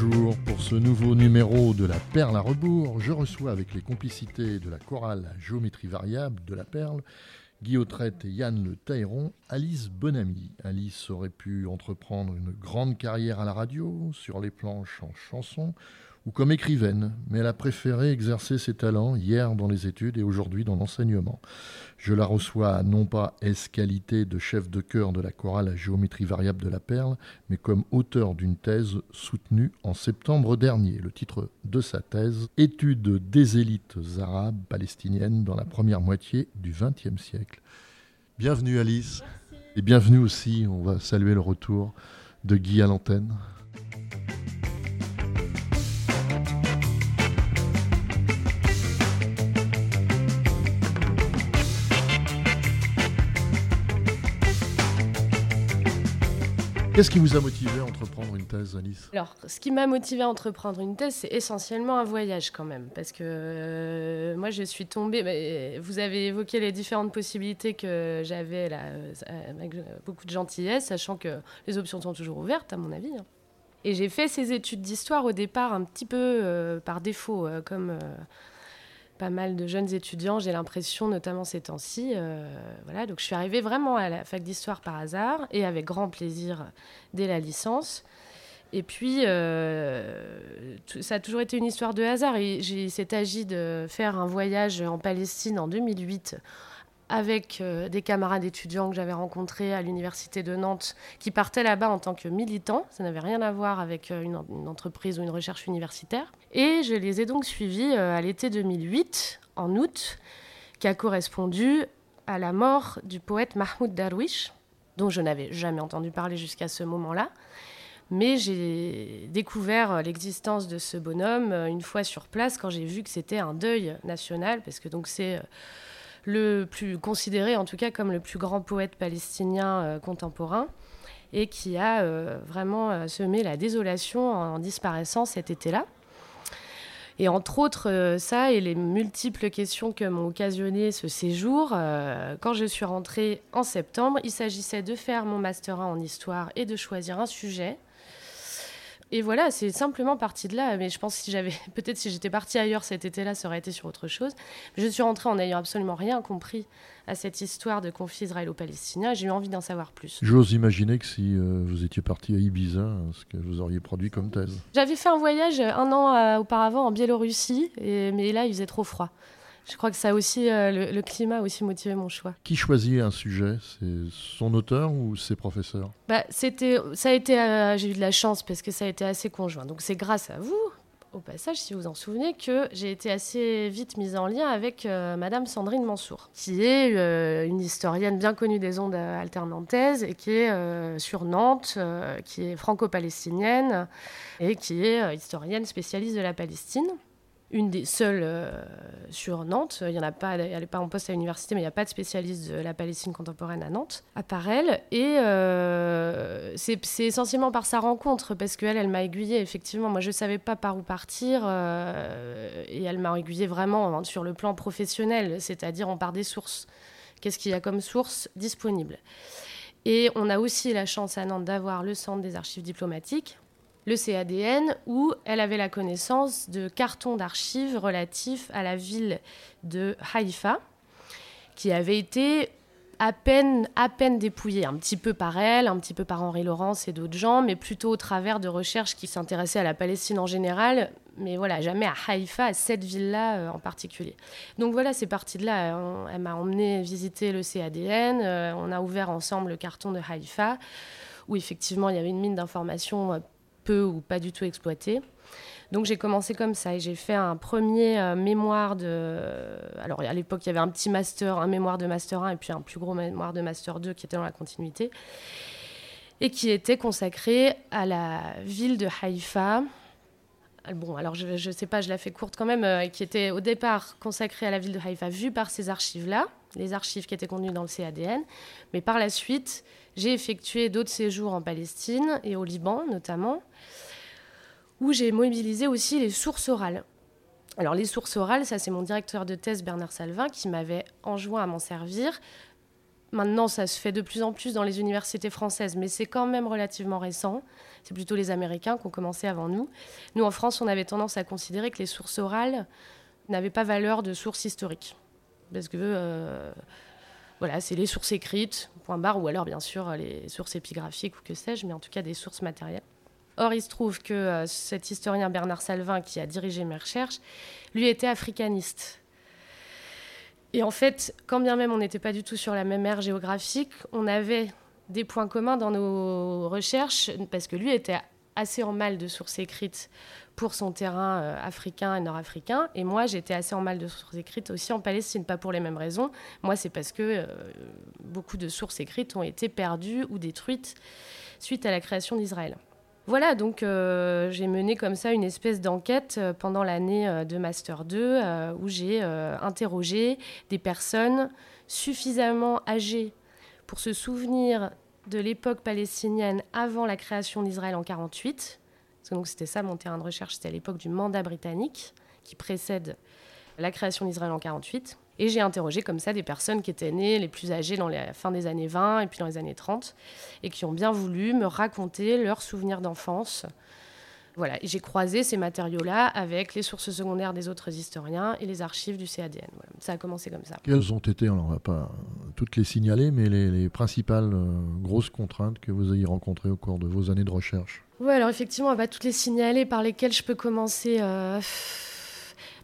bonjour. Pour ce nouveau numéro de La Perle à rebours, je reçois avec les complicités de la chorale à géométrie variable de la Perle, Guy et Yann Le Tailleron, Alice Bonamy. Alice aurait pu entreprendre une grande carrière à la radio, sur les planches en chansons, ou comme écrivaine, mais elle a préféré exercer ses talents hier dans les études et aujourd'hui dans l'enseignement. Je la reçois non pas es qualité de chef de chœur de la chorale à géométrie variable de la Perle, mais comme auteur d'une thèse soutenue en septembre dernier. Le titre de sa thèse Études des élites arabes palestiniennes dans la première moitié du XXe siècle. Bienvenue Alice. Et bienvenue aussi, on va saluer le retour de Guy à l'antenne. Qu'est-ce qui vous a motivé à entreprendre une thèse, Alice Alors, ce qui m'a motivé à entreprendre une thèse, c'est essentiellement un voyage quand même. Parce que euh, moi, je suis tombée. Bah, vous avez évoqué les différentes possibilités que j'avais là, euh, avec beaucoup de gentillesse, sachant que les options sont toujours ouvertes, à mon avis. Hein. Et j'ai fait ces études d'histoire au départ un petit peu euh, par défaut, comme pas mal de jeunes étudiants, j'ai l'impression, notamment ces temps-ci. Euh, voilà, donc je suis arrivée vraiment à la fac d'histoire par hasard et avec grand plaisir dès la licence. Et puis, euh, ça a toujours été une histoire de hasard. Il s'est agi de faire un voyage en Palestine en 2008 avec euh, des camarades étudiants que j'avais rencontrés à l'université de Nantes qui partaient là-bas en tant que militants. Ça n'avait rien à voir avec euh, une, entreprise ou une recherche universitaire. Et je les ai donc suivis euh, à l'été 2008, en août, qui a correspondu à la mort du poète Mahmoud Darwish, dont je n'avais jamais entendu parler jusqu'à ce moment-là. Mais j'ai découvert l'existence de ce bonhomme une fois sur place quand j'ai vu que c'était un deuil national, parce que donc c'est le plus considéré en tout cas comme le plus grand poète palestinien euh, contemporain et qui a euh, vraiment euh, semé la désolation en, disparaissant cet été-là. Et entre autres, ça et les multiples questions que m'ont occasionné ce séjour, quand je suis rentrée en septembre, il s'agissait de faire mon master 1 en histoire et de choisir un sujet et voilà, c'est simplement parti de là. Mais je pense que si j'avais, peut-être si j'étais partie ailleurs cet été-là, ça aurait été sur autre chose. je suis rentrée en n'ayant absolument rien compris à cette histoire de conflit israélo-palestinien. J'ai eu envie d'en savoir plus. J'ose imaginer que si euh, vous étiez parti à Ibiza, ce que vous auriez produit comme thèse. J'avais fait un voyage un an euh, auparavant en Biélorussie, et, mais là, il faisait trop froid. Je crois que ça aussi, euh, le, climat a aussi motivé mon choix. Qui choisit un sujet? C'est son auteur ou ses professeurs? Bah, c'était, ça a été, euh, j'ai eu de la chance parce que ça a été assez conjoint. Donc c'est grâce à vous, au passage, si vous en souvenez, que j'ai été assez vite mise en lien avec euh, Madame Sandrine Mansour, qui est une historienne bien connue des ondes alternantaises et qui est sur Nantes, qui est franco-palestinienne et qui est historienne spécialiste de la Palestine une des seules euh, sur Nantes. Il en a pas, elle n'est pas en poste à l'université, mais il n'y a pas de spécialiste de la Palestine contemporaine à Nantes, à part elle. Et euh, c'est essentiellement par sa rencontre, parce qu'elle, elle, m'a aiguillée. Effectivement, moi, je ne savais pas par où partir, euh, et elle m'a aiguillée vraiment sur le plan professionnel, c'est-à-dire on part des sources. Qu'est-ce qu'il y a comme source disponible Et on a aussi la chance à Nantes d'avoir le centre des archives diplomatiques le CADN, où elle avait la connaissance de cartons d'archives relatifs à la ville de Haïfa, qui avait été à peine, à dépouillée, un petit peu par elle, un petit peu par Henri Laurence et d'autres gens, mais plutôt au travers de recherches qui s'intéressaient à la Palestine en général, mais voilà, jamais à Haïfa, à cette ville-là euh, en particulier. Donc voilà, c'est parti de là. elle m'a emmené visiter le CADN, euh, on a ouvert ensemble le carton de Haïfa, où effectivement il y avait une mine d'informations euh, ou pas du tout exploité. Donc j'ai commencé comme ça et j'ai fait un premier euh, mémoire de... Alors à l'époque il y avait un petit master, un mémoire de master 1 et puis un plus gros mémoire de master 2 qui était dans la continuité et qui était consacré à la ville de Haïfa. Bon, alors je ne sais pas, je la fais courte quand même, euh, qui était au départ consacré à la ville de Haïfa, vue par ces archives-là, les archives qui étaient contenues dans le CADN. Mais par la suite, j'ai effectué d'autres séjours en Palestine et au Liban notamment, où j'ai mobilisé aussi les sources orales. Alors les sources orales, ça c'est mon directeur de thèse Bernard Salvin qui m'avait enjoint à m'en servir. Maintenant, ça se fait de plus en plus dans les universités françaises, mais c'est quand même relativement récent. C'est plutôt les Américains qui ont commencé avant nous. Nous, en France, on avait tendance à considérer que les sources orales n'avaient pas valeur de source historique. Parce que, euh, voilà, c'est les sources écrites, point barre, ou alors, bien sûr, les sources épigraphiques ou que sais-je, mais en tout cas des sources matérielles. Or, il se trouve que euh, cet historien Bernard Salvin, qui a dirigé mes recherches, lui était africaniste. Et en fait, quand bien même on n'était pas du tout sur la même ère géographique, on avait des points communs dans nos recherches, parce que lui était assez en mal de sources écrites pour son terrain euh, africain et nord-africain, et moi j'étais assez en mal de sources écrites aussi en Palestine, pas pour les mêmes raisons. Moi c'est parce que euh, beaucoup de sources écrites ont été perdues ou détruites suite à la création d'Israël. Voilà, donc euh, j'ai mené comme ça une espèce d'enquête pendant l'année de Master 2 où j'ai interrogé des personnes suffisamment âgées pour se souvenir de l'époque palestinienne avant la création d'Israël en 48. donc c'était ça mon terrain de recherche, c'était à l'époque du mandat britannique qui précède la création d'Israël en 48. Et j'ai interrogé comme ça des personnes qui étaient nées les plus âgées dans la fin des années 20 et puis dans les années 30 et qui ont bien voulu me raconter leurs souvenirs d'enfance voilà, j'ai croisé ces matériaux-là avec les sources secondaires des autres historiens et les archives du CADN. Ça a commencé comme ça. Quelles ont été, on ne va pas toutes les signaler, mais les, principales euh, grosses contraintes que vous ayez rencontrées au cours de vos années de recherche? Oui, alors effectivement, on va toutes les signaler par lesquelles je peux commencer. Euh,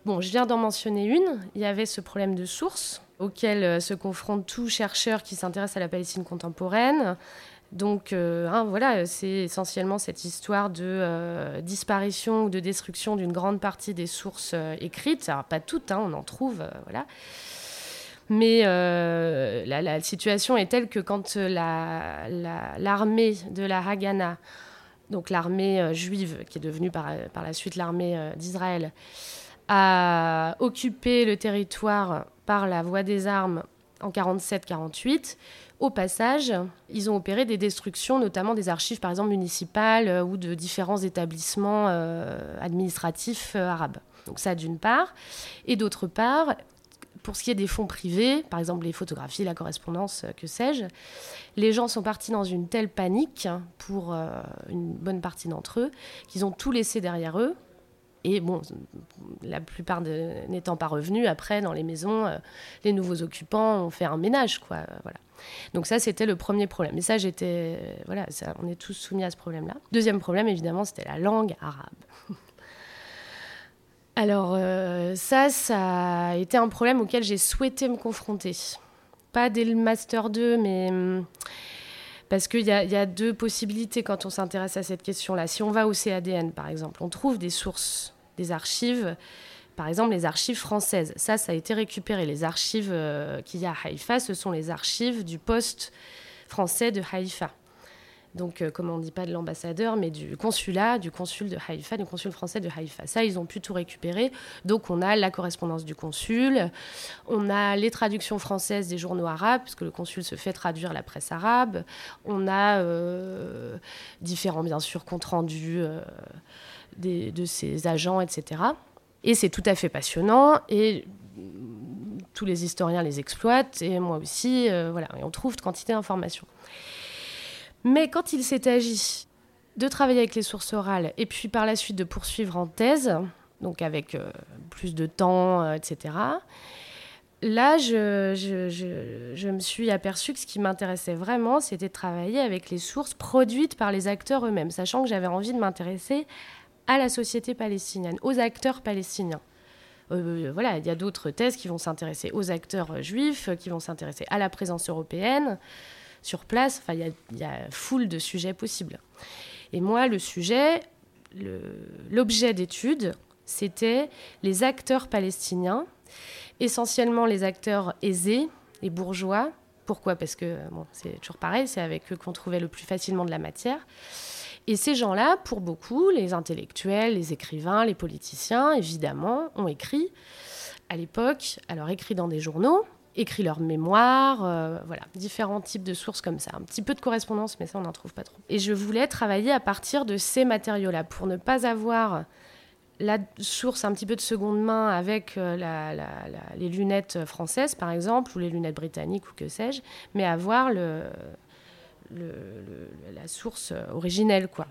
bon, je viens d'en mentionner une. Il y avait ce problème de source auquel euh, se confronte tout chercheur qui s'intéresse à la Palestine contemporaine. Donc euh, hein, voilà, c'est essentiellement cette histoire de euh, disparition ou de destruction d'une grande partie des sources euh, écrites. Alors pas toutes, hein, on en trouve, voilà. Mais la, situation est telle que quand l'armée de la Haganah, donc l'armée juive qui est devenue par, par la suite l'armée d'Israël, a occupé le territoire par la voie des armes en 47-48, au passage, ils ont opéré des destructions, notamment des archives, par exemple, municipales euh, ou de différents établissements euh, administratifs euh, arabes. Donc ça, d'une part. Et d'autre part, pour ce qui est des fonds privés, par exemple les photographies, la correspondance, que sais-je, les gens sont partis dans une telle panique pour une bonne partie d'entre eux qu'ils ont tout laissé derrière eux et bon, la plupart n'étant pas revenus, après, dans les maisons, euh, les nouveaux occupants ont fait un ménage, quoi. Euh, voilà. Donc ça, c'était le premier problème. Et ça, j'étais... Voilà, ça, on est tous soumis à ce problème-là. Deuxième problème, évidemment, c'était la langue arabe. Alors euh, ça, ça a été un problème auquel j'ai souhaité me confronter. Pas dès le Master 2, mais... Hum, parce qu'il y, a deux possibilités quand on s'intéresse à cette question-là. Si on va au CADN, par exemple, on trouve des sources des archives, par exemple les archives françaises. Ça, ça a été récupéré. Les archives euh, qu'il y a à Haïfa, ce sont les archives du poste français de Haïfa. Donc, euh, comme on dit pas de l'ambassadeur, mais du consulat, du consul de Haïfa, du consul français de Haïfa. Ça, ils ont pu tout récupérer. Donc, on a la correspondance du consul, on a les traductions françaises des journaux arabes, puisque le consul se fait traduire la presse arabe. On a euh, différents, bien sûr, comptes rendus de ses agents, etc. Et c'est tout à fait passionnant et tous les historiens les exploitent et moi aussi, euh, voilà, et on trouve quantité d'informations. Mais quand il s'est agi de travailler avec les sources orales et puis par la suite de poursuivre en thèse, donc avec euh, plus de temps, euh, etc., là, je, me suis aperçue que ce qui m'intéressait vraiment, c'était de travailler avec les sources produites par les acteurs eux-mêmes, sachant que j'avais envie de m'intéresser à la société palestinienne, aux acteurs palestiniens. Euh, voilà, il y a d'autres thèses qui vont s'intéresser aux acteurs juifs, qui vont s'intéresser à la présence européenne sur place. Enfin, il y, a, foule de sujets possibles. Et moi, le sujet, l'objet d'étude, c'était les acteurs palestiniens, essentiellement les acteurs aisés et bourgeois. Pourquoi? Parce que bon, c'est toujours pareil, c'est avec eux qu'on trouvait le plus facilement de la matière. Et ces gens-là, pour beaucoup, les intellectuels, les écrivains, les politiciens, évidemment, ont écrit à l'époque, alors écrit dans des journaux, écrit leurs mémoires, euh, voilà, différents types de sources comme ça. Un petit peu de correspondance, mais ça, on n'en trouve pas trop. Et je voulais travailler à partir de ces matériaux-là pour ne pas avoir la source un petit peu de seconde main avec euh, les lunettes françaises, par exemple, ou les lunettes britanniques, ou que sais-je, mais avoir la source originelle, quoi.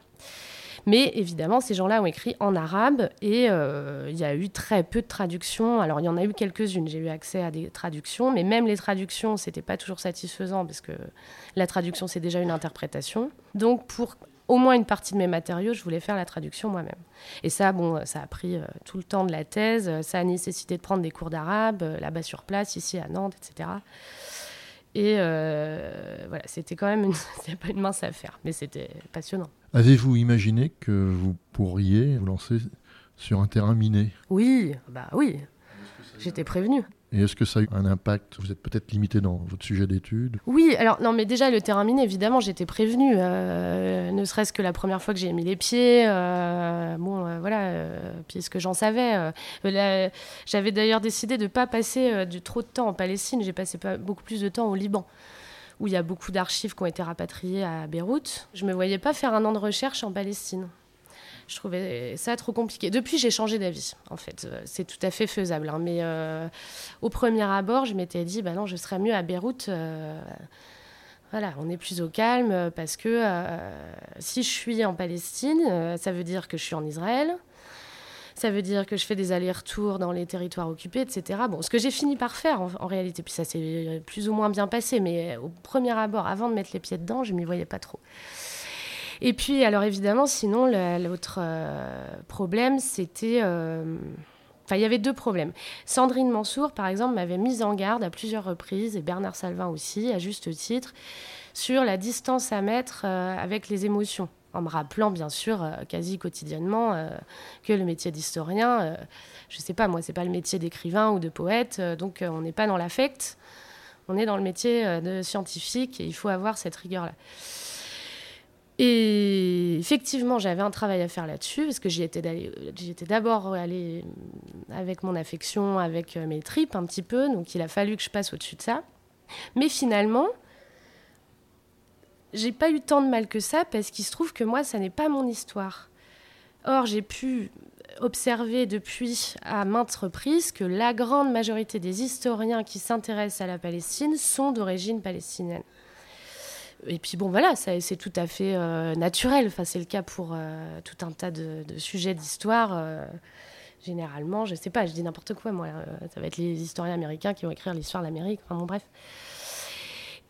Mais évidemment, ces gens-là ont écrit en arabe et euh, il y a eu très peu de traductions. Alors, il y en a eu quelques-unes. J'ai eu accès à des traductions, mais même les traductions, c'était pas toujours satisfaisant parce que la traduction, c'est déjà une interprétation. Donc, pour au moins une partie de mes matériaux, je voulais faire la traduction moi-même. Et ça, bon, ça a pris euh, tout le temps de la thèse. Ça a nécessité de prendre des cours d'arabe euh, là-bas sur place, ici à Nantes, etc. Et voilà, c'était quand même une, pas une mince affaire, mais c'était passionnant. Avez-vous imaginé que vous pourriez vous lancer sur un terrain miné? Oui, bah oui. J'étais prévenue. Et est-ce que ça a eu un impact? Vous êtes peut-être limité dans votre sujet d'étude? Oui, alors non, mais déjà le terrain miné, évidemment, j'étais prévenue. Euh, ne serait-ce que la première fois que j'ai mis les pieds, euh, bon, euh, voilà, puisque j'en savais. J'avais d'ailleurs décidé de ne pas passer du trop de temps en Palestine. J'ai passé pas, beaucoup plus de temps au Liban où il y a beaucoup d'archives qui ont été rapatriées à Beyrouth. Je ne me voyais pas faire un an de recherche en Palestine. Je trouvais ça trop compliqué. Depuis, j'ai changé d'avis, en fait. Euh, c'est tout à fait faisable. Hein. Mais euh, au premier abord, je m'étais dit, bah non, je serais mieux à Beyrouth. Euh, voilà, on est plus au calme parce que si je suis en Palestine, ça veut dire que je suis en Israël. Ça veut dire que je fais des allers-retours dans les territoires occupés, etc. Bon, ce que j'ai fini par faire en, réalité, puis ça s'est plus ou moins bien passé, mais au premier abord, avant de mettre les pieds dedans, je m'y voyais pas trop. Et puis, alors évidemment, sinon, l'autre euh, problème, c'était. Euh, enfin, il y avait deux problèmes. Sandrine Mansour, par exemple, m'avait mise en garde à plusieurs reprises, et Bernard Salvin aussi, à juste titre, sur la distance à mettre euh, avec les émotions en me rappelant bien sûr euh, quasi quotidiennement euh, que le métier d'historien, je euh, je sais pas moi, c'est pas le métier d'écrivain ou de poète, donc on n'est pas dans l'affect, on est dans le métier de scientifique et il faut avoir cette rigueur-là. Et effectivement, j'avais un travail à faire là-dessus parce que j'y étais d'abord allée avec mon affection, avec mes tripes un petit peu, donc il a fallu que je passe au-dessus de ça. Mais finalement, j'ai pas eu tant de mal que ça parce qu'il se trouve que moi, ça n'est pas mon histoire. Or, j'ai pu observer depuis à maintes reprises que la grande majorité des historiens qui s'intéressent à la Palestine sont d'origine palestinienne. Et puis bon, voilà, c'est tout à fait euh, naturel. Enfin, c'est le cas pour euh, tout un tas de, sujets d'histoire. Euh, généralement, je sais pas, je dis n'importe quoi, moi. ça va être les historiens américains qui vont écrire l'histoire de l'Amérique. Enfin bon, bref.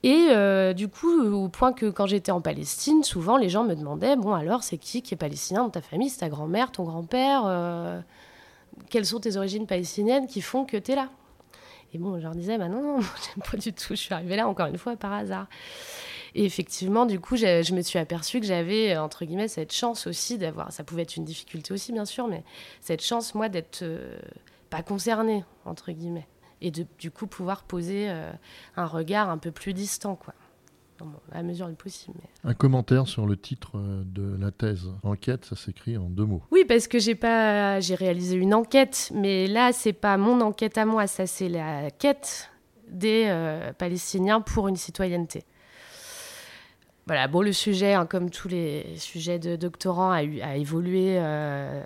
Et euh, du coup, au point que quand j'étais en Palestine, souvent les gens me demandaient Bon, alors, c'est qui qui est palestinien dans ta famille? C'est ta grand-mère, ton grand-père euh, Quelles sont tes origines palestiniennes qui font que tu es là? Et bon, je leur disais Bah non, non, pas du tout. Je suis arrivée là, encore une fois, par hasard. Et effectivement, du coup, je me suis aperçue que j'avais, entre guillemets, cette chance aussi d'avoir. Ça pouvait être une difficulté aussi, bien sûr, mais cette chance, moi, d'être euh, pas concernée, entre guillemets et de du coup pouvoir poser euh, un regard un peu plus distant, quoi. à mesure du possible. Un commentaire sur le titre euh, de la thèse. Enquête, ça s'écrit en deux mots. Oui, parce que j'ai pas, j'ai réalisé une enquête, mais là, c'est pas mon enquête à moi, ça c'est la quête des euh, Palestiniens pour une citoyenneté. Voilà, le sujet, hein, comme tous les sujets de doctorants, a, eu, a évolué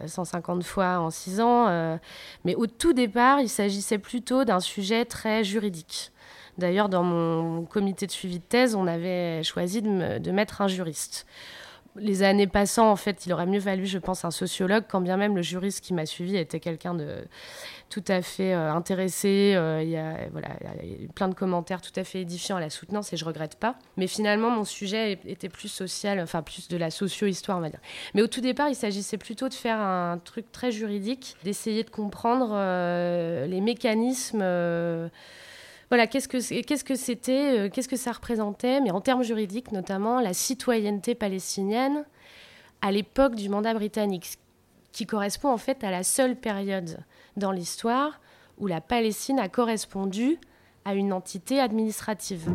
150 euh, fois en 6 ans. Euh, mais au tout départ, il s'agissait plutôt d'un sujet très juridique. D'ailleurs, dans mon comité de suivi de thèse, on avait choisi de mettre un juriste les années passant, en fait, il aurait mieux valu, je pense, un sociologue, quand bien même le juriste qui m'a suivi était quelqu'un de tout à fait euh, intéressé. Euh, il, y a, voilà, a plein de commentaires tout à fait édifiants à la soutenance et je regrette pas. Mais finalement, mon sujet était plus social, enfin plus de la socio-histoire, on va dire. Mais au tout départ, il s'agissait plutôt de faire un truc très juridique, d'essayer de comprendre euh, les mécanismes voilà, qu'est-ce que c'était, euh, qu'est-ce que ça représentait, mais en termes juridiques notamment, la citoyenneté palestinienne à l'époque du mandat britannique, qui correspond en fait à la seule période dans l'histoire où la Palestine a correspondu à une entité administrative.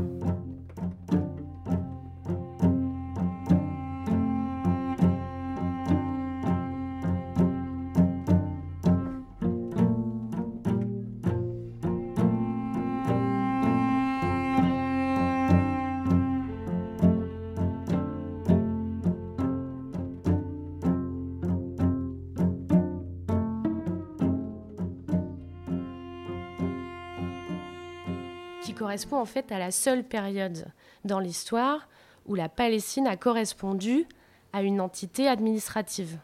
Correspond en fait à la seule période dans l'histoire où la Palestine a correspondu à une entité administrative.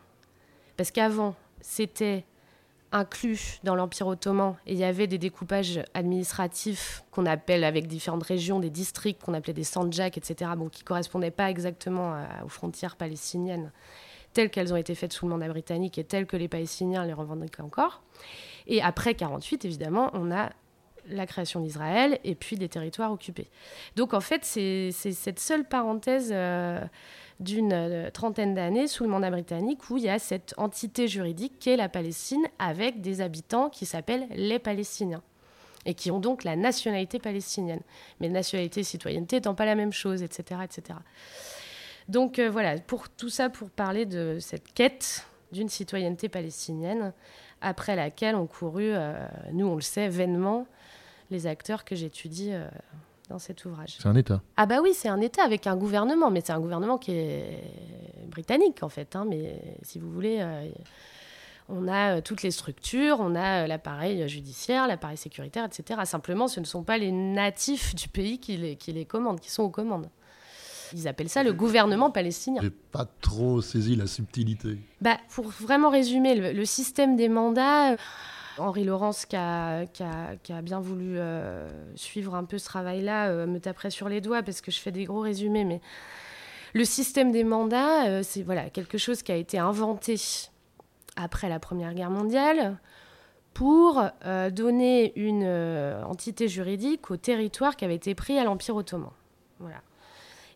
Parce qu'avant, c'était inclus dans l'Empire ottoman et il y avait des découpages administratifs qu'on appelle avec différentes régions, des districts qu'on appelait des sanjaks, etc., bon, qui ne correspondaient pas exactement aux frontières palestiniennes telles qu'elles ont été faites sous le mandat britannique et telles que les Palestiniens les revendiquent encore. Et après 48, évidemment, on a la création d'Israël et puis des territoires occupés. Donc en fait, c'est cette seule parenthèse euh, d'une euh, trentaine d'années sous le mandat britannique où il y a cette entité juridique qu'est la Palestine avec des habitants qui s'appellent les Palestiniens et qui ont donc la nationalité palestinienne. Mais nationalité et citoyenneté étant pas la même chose, etc. etc. Donc euh, voilà, pour tout ça pour parler de cette quête d'une citoyenneté palestinienne après laquelle ont couru, nous on le sait, vainement les acteurs que j'étudie euh, dans cet ouvrage. C'est un État. Ah bah oui, c'est un État avec un gouvernement, mais c'est un gouvernement qui est britannique en fait. Hein, mais si vous voulez, euh, on a euh, toutes les structures, on a l'appareil judiciaire, l'appareil sécuritaire, etc. Simplement, ce ne sont pas les natifs du pays qui les, qui les commandent, qui sont aux commandes. Ils appellent ça le gouvernement palestinien. J'ai pas trop saisi la subtilité. Bah, pour vraiment résumer, le système des mandats Henri Laurence, qui a, bien voulu euh, suivre un peu ce travail-là, euh, me taperait sur les doigts parce que je fais des gros résumés. Mais le système des mandats, euh, c'est voilà, quelque chose qui a été inventé après la Première Guerre mondiale pour donner une entité juridique au territoire qui avait été pris à l'Empire ottoman. Voilà.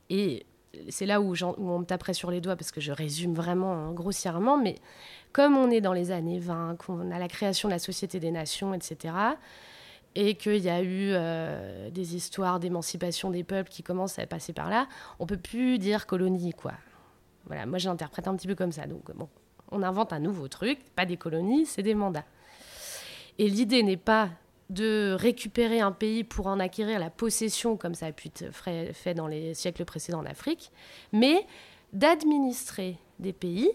Et c'est là où, on me taperait sur les doigts parce que je résume vraiment hein, grossièrement, mais comme on est dans les années 20, qu'on a la création de la Société des Nations, etc., et qu'il y a eu euh, des histoires d'émancipation des peuples qui commencent à passer par là, on peut plus dire colonie, quoi. Voilà, moi je l'interprète un petit peu comme ça. Donc bon, on invente un nouveau truc, pas des colonies, c'est des mandats. Et l'idée n'est pas de récupérer un pays pour en acquérir la possession, comme ça a pu être fait dans les siècles précédents en Afrique, mais d'administrer des pays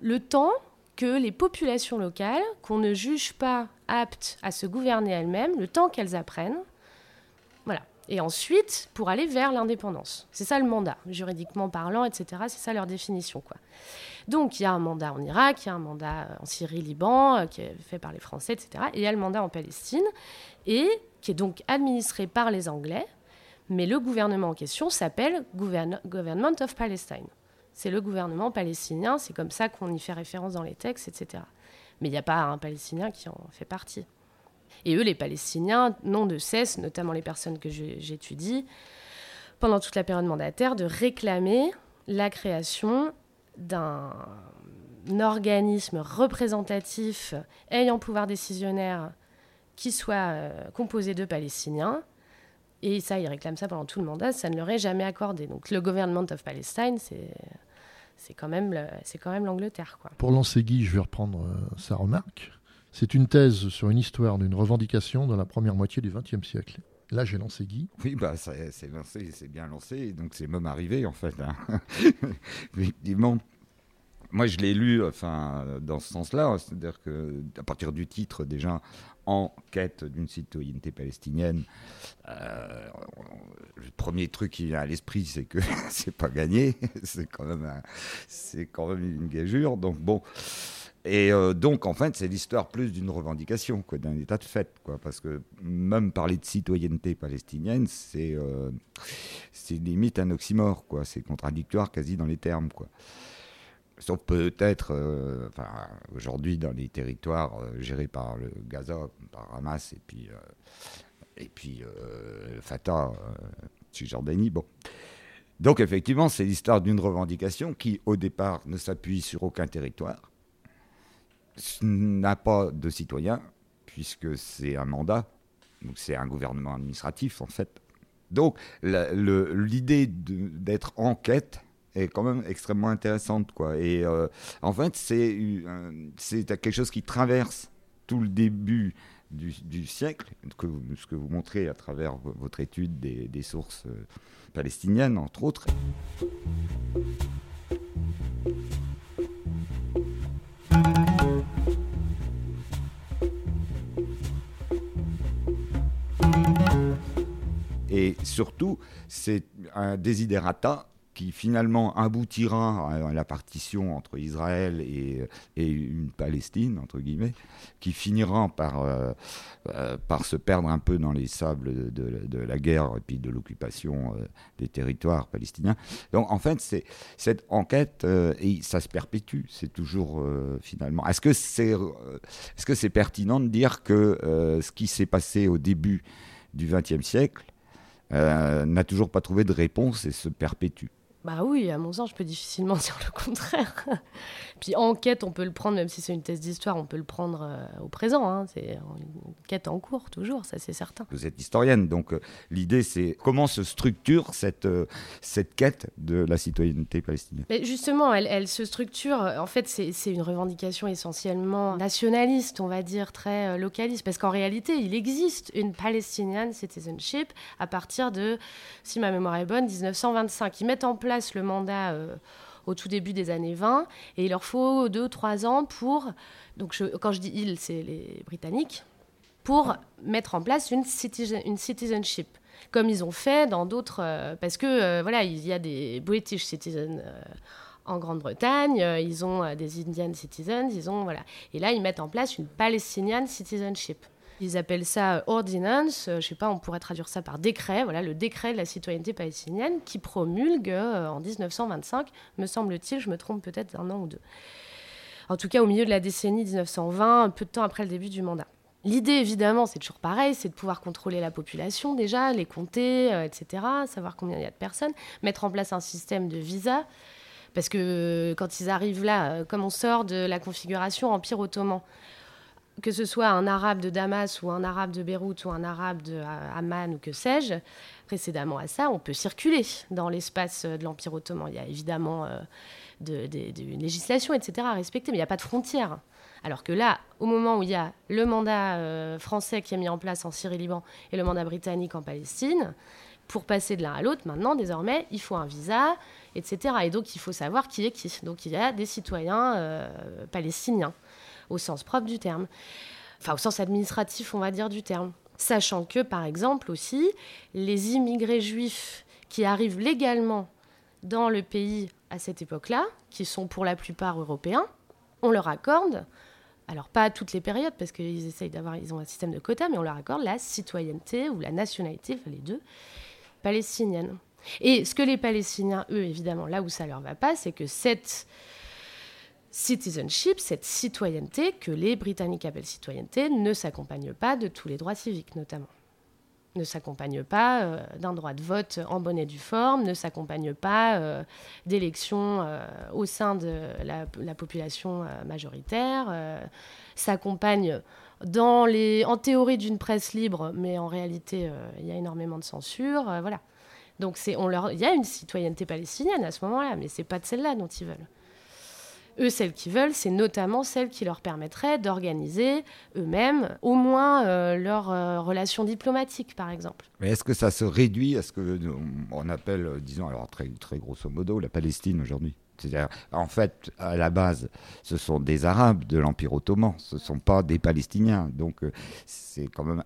le temps que les populations locales, qu'on ne juge pas aptes à se gouverner elles-mêmes, le temps qu'elles apprennent, voilà. Et ensuite, pour aller vers l'indépendance. C'est ça le mandat, juridiquement parlant, etc. C'est ça leur définition, quoi. Donc, il y a un mandat en Irak, il y a un mandat en Syrie, Liban, euh, qui est fait par les Français, etc. Et il y a le mandat en Palestine, et qui est donc administré par les Anglais. Mais le gouvernement en question s'appelle Government of Palestine c'est le gouvernement palestinien, c'est comme ça qu'on y fait référence dans les textes, etc. Mais il n'y a pas un Palestinien qui en fait partie. Et eux, les Palestiniens, n'ont de cesse, notamment les personnes que j'étudie, pendant toute la période mandataire, de réclamer la création d'un organisme représentatif ayant pouvoir décisionnaire qui soit euh, composé de Palestiniens. Et ça, ils réclament ça pendant tout le mandat, ça ne leur est jamais accordé. Donc le Government of Palestine, c'est c'est quand même c'est quand même l'Angleterre quoi. Pour lancer Guy, je vais reprendre euh, sa remarque. C'est une thèse sur une histoire d'une revendication dans la première moitié du XXe siècle. Là, j'ai lancé Guy. Oui, bah, c'est lancé, c'est bien lancé, donc c'est même arrivé en fait. Hein. Effectivement, moi je l'ai lu, enfin, dans ce sens-là, c'est-à-dire que à partir du titre déjà, en quête d'une citoyenneté palestinienne, euh, le premier truc qui vient à l'esprit, c'est que c'est pas gagné, c'est quand même, c'est quand même une gageure. Donc bon. Et euh, donc, en fait, c'est l'histoire plus d'une revendication que d'un état de fait, quoi. Parce que même parler de citoyenneté palestinienne, c'est euh, limite un oxymore, quoi. C'est contradictoire quasi dans les termes, quoi. Sauf peut-être, euh, aujourd'hui, dans les territoires euh, gérés par le Gaza, par Hamas et puis, et puis Fatah, Cisjordanie. Bon. Donc, effectivement, c'est l'histoire d'une revendication qui, au départ, ne s'appuie sur aucun territoire, n'a pas de citoyens, puisque c'est un mandat, donc c'est un gouvernement administratif, en fait. Donc, l'idée d'être en quête est quand même extrêmement intéressante. Quoi. Et euh, en fait, c'est, c'est quelque chose qui traverse tout le début du, siècle, ce que vous montrez à travers votre étude des, des sources euh, palestiniennes, entre autres. Surtout, c'est un desiderata qui finalement aboutira à la partition entre Israël et, une Palestine, entre guillemets, qui finira par, euh, euh, par se perdre un peu dans les sables de, la guerre et puis de l'occupation euh, des territoires palestiniens. Donc en fait, cette enquête, et ça se perpétue, c'est toujours finalement... Est-ce que c'est, est-ce que c'est pertinent de dire que ce qui s'est passé au début du XXe siècle n'a toujours pas trouvé de réponse et se perpétue bah oui, à mon sens, je peux difficilement dire le contraire. Puis enquête, on peut le prendre, même si c'est une thèse d'histoire, on peut le prendre euh, au présent. Hein. C'est une quête en cours, toujours, ça c'est certain. Vous êtes historienne, donc euh, l'idée c'est comment se structure cette, euh, cette quête de la citoyenneté palestinienne? Mais Justement, elle, elle, se structure, en fait c'est une revendication essentiellement nationaliste, on va dire, très localiste, parce qu'en réalité, il existe une Palestinian citizenship à partir de, si ma mémoire est bonne, 1925. Ils mettent en place le mandat euh, au tout début des années 20 et il leur faut deux ou trois ans pour, donc quand je dis ils, c'est les Britanniques, pour mettre en place une, une citizenship comme ils ont fait dans d'autres, euh, parce que euh, voilà, il y a des British citizens en Grande-Bretagne, ils ont des Indian citizens, ils ont voilà, et là ils mettent en place une Palestinian citizenship. Ils appellent ça ordinance, euh, je sais pas, on pourrait traduire ça par décret, voilà, le décret de la citoyenneté palestinienne qui promulgue euh, en 1925, me semble-t-il, je me trompe peut-être d'un an ou deux. En tout cas, au milieu de la décennie 1920, un peu de temps après le début du mandat. L'idée, évidemment, c'est toujours pareil, c'est de pouvoir contrôler la population déjà, les compter, euh, etc., savoir combien il y a de personnes, mettre en place un système de visa, parce que quand ils arrivent là, comme on sort de la configuration Empire ottoman, que ce soit un arabe de Damas ou un arabe de Beyrouth ou un arabe de Amman ou que sais-je, précédemment à ça, on peut circuler dans l'espace de l'Empire ottoman. Il y a évidemment euh, législation, etc. à respecter, mais il n'y a pas de frontières. Alors que là, au moment où il y a le mandat euh, français qui est mis en place en Syrie-Liban et le mandat britannique en Palestine, pour passer de l'un à l'autre, maintenant, désormais, il faut un visa, etc. Et donc, il faut savoir qui est qui. Donc, il y a des citoyens euh, palestiniens au sens propre du terme, enfin au sens administratif, on va dire, du terme. Sachant que, par exemple, aussi, les immigrés juifs qui arrivent légalement dans le pays à cette époque-là, qui sont pour la plupart européens, on leur accorde, alors pas à toutes les périodes, parce qu'ils essayent d'avoir, ils ont un système de quotas, mais on leur accorde la citoyenneté ou la nationalité, les deux, palestinienne. Et ce que les Palestiniens, eux, évidemment, là où ça leur va pas, c'est que cette citizenship, cette citoyenneté que les Britanniques appellent citoyenneté, ne s'accompagne pas de tous les droits civiques notamment. Ne s'accompagne pas euh, d'un droit de vote en bonne et due forme, ne s'accompagne pas euh, d'élections euh, au sein de la, population majoritaire, s'accompagne dans les, en théorie d'une presse libre, mais en réalité il y a énormément de censure, voilà. Donc c'est, il y a une citoyenneté palestinienne à ce moment-là, mais c'est pas de celle-là dont ils veulent. Eux, celles qu'ils veulent, c'est notamment celles qui leur permettraient d'organiser eux-mêmes au moins euh, leurs euh, relations diplomatiques, par exemple. Mais est-ce que ça se réduit à ce qu'on appelle, euh, disons, alors très, très grosso modo, la Palestine aujourd'hui? C'est-à-dire, en fait, à la base, ce sont des Arabes de l'Empire ottoman, ce ne sont pas des Palestiniens. Donc, c'est quand même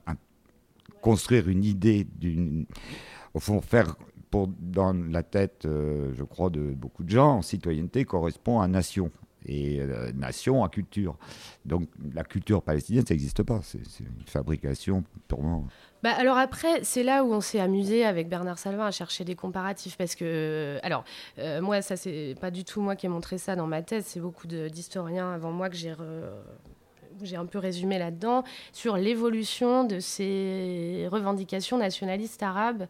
construire une idée d'une. Au fond, faire dans la tête, euh, je crois, de beaucoup de gens, citoyenneté correspond à nation. Et euh, nation à culture. Donc la culture palestinienne, ça n'existe pas. C'est une fabrication purement. Bah alors après, c'est là où on s'est amusé avec Bernard Salvin à chercher des comparatifs parce que, euh, alors, moi, ça c'est pas du tout moi qui ai montré ça dans ma thèse, c'est beaucoup d'historiens avant moi que j'ai j'ai un peu résumé là-dedans sur l'évolution de ces revendications nationalistes arabes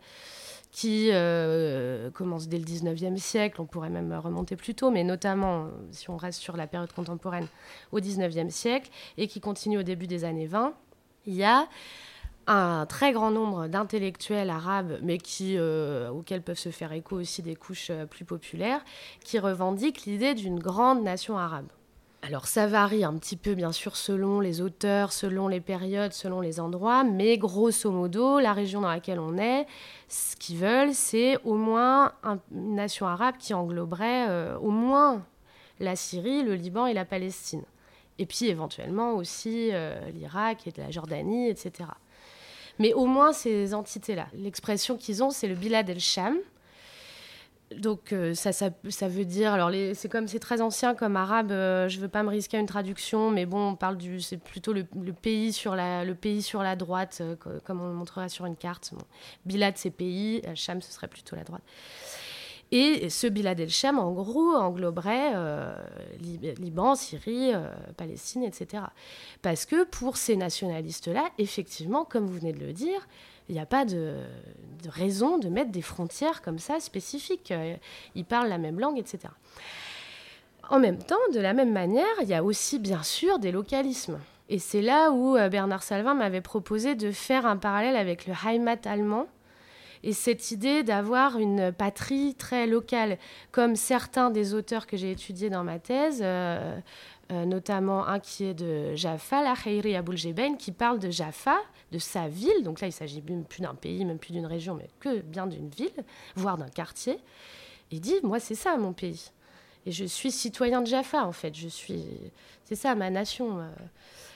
qui euh, commence dès le 19e siècle, on pourrait même remonter plus tôt, mais notamment, si on reste sur la période contemporaine, au 19e siècle, et qui continue au début des années 20, il y a un très grand nombre d'intellectuels arabes, mais qui, euh, auxquels peuvent se faire écho aussi des couches euh, plus populaires, qui revendiquent l'idée d'une grande nation arabe. Alors ça varie un petit peu bien sûr selon les auteurs, selon les périodes, selon les endroits, mais grosso modo, la région dans laquelle on est, ce qu'ils veulent, c'est au moins une nation arabe qui engloberait euh, au moins la Syrie, le Liban et la Palestine. Et puis éventuellement aussi euh, l'Irak et la Jordanie, etc. Mais au moins ces entités-là. L'expression qu'ils ont, c'est le Bilad el-Sham. Donc euh, ça, ça, ça, veut dire, alors c'est comme c'est très ancien comme arabe, euh, je veux pas me risquer à une traduction, mais bon, on parle du, c'est plutôt le, pays sur la, le pays sur la droite, euh, comme on le montrera sur une carte. Bilad c'est pays, Sham ce serait plutôt la droite. Et ce Bilad el-Sham, en gros, engloberait Liban, Syrie, Palestine, etc. Parce que pour ces nationalistes-là, effectivement, comme vous venez de le dire, il n'y a pas de, raison de mettre des frontières comme ça spécifiques. Ils parlent la même langue, etc. En même temps, de la même manière, il y a aussi bien sûr des localismes. Et c'est là où euh, Bernard Salvin m'avait proposé de faire un parallèle avec le Heimat allemand et cette idée d'avoir une patrie très locale, comme certains des auteurs que j'ai étudiés dans ma thèse, euh, notamment un qui est de Jaffa, la Khairi Aboul qui parle de Jaffa, de sa ville. Donc là, il s'agit même plus d'un pays, même plus d'une région, mais que bien d'une ville, voire d'un quartier. Il dit, moi, c'est ça mon pays. Et je suis citoyen de Jaffa, en fait. Je suis, c'est ça ma nation. Euh.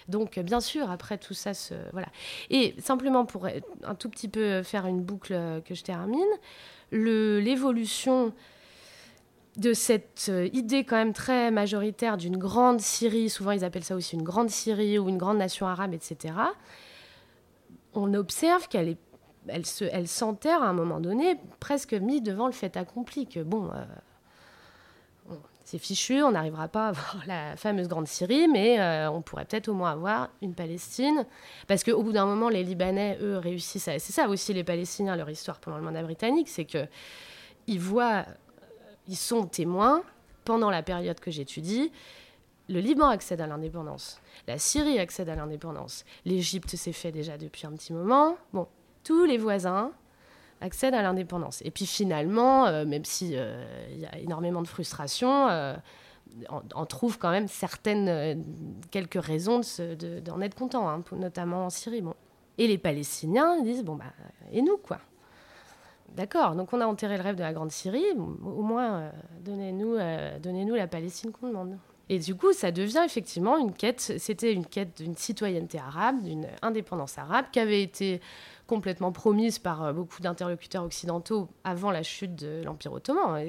Donc, bien sûr, après tout ça, voilà. Et simplement pour un tout petit peu faire une boucle que je termine, l'évolution de cette euh, idée quand même très majoritaire d'une grande Syrie, souvent ils appellent ça aussi une grande Syrie ou une grande nation arabe, etc., on observe qu'elle elle se, elle s'enterre à un moment donné, presque mis devant le fait accompli, que bon, euh, c'est fichu, on n'arrivera pas à avoir la fameuse Grande Syrie, mais euh, on pourrait peut-être au moins avoir une Palestine, parce qu'au bout d'un moment, les Libanais, eux, réussissent à... C'est ça aussi les Palestiniens, leur histoire pendant le mandat britannique, c'est que ils voient, ils sont témoins, pendant la période que j'étudie, le Liban accède à l'indépendance. La Syrie accède à l'indépendance. L'Égypte s'est fait déjà depuis un petit moment. Bon, tous les voisins accèdent à l'indépendance. Et puis finalement, euh, même s'il euh, y a énormément de frustration, euh, on, trouve quand même certaines, quelques raisons d'en être content, hein, notamment en Syrie. Bon. Et les Palestiniens disent, bon, bah, et nous, quoi? D'accord, donc on a enterré le rêve de la Grande Syrie, au moins donnez-nous donnez -nous la Palestine qu'on demande. Et du coup, ça devient effectivement une quête, c'était une quête d'une citoyenneté arabe, d'une indépendance arabe qui avait été complètement promise par euh, beaucoup d'interlocuteurs occidentaux avant la chute de l'Empire ottoman.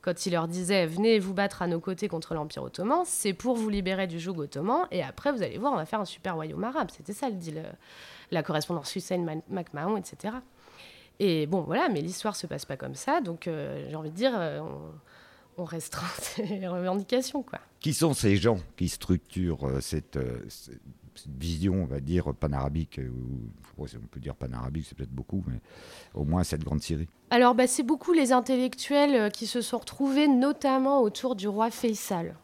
quand il leur disait venez vous battre à nos côtés contre l'Empire ottoman, c'est pour vous libérer du joug ottoman et après vous allez voir, on va faire un super royaume arabe. C'était ça le euh, la correspondance Hussein MacMahon, etc. Et bon, voilà, mais l'histoire se passe pas comme ça, donc euh, j'ai envie de dire, on restreint ces revendications. Quoi. Qui sont ces gens qui structurent euh, cette, euh, cette vision, on va dire, panarabique, euh, ou on peut dire panarabique, c'est peut-être beaucoup, mais au moins cette grande Syrie Alors, bah, c'est beaucoup les intellectuels qui se sont retrouvés notamment autour du roi Faisal.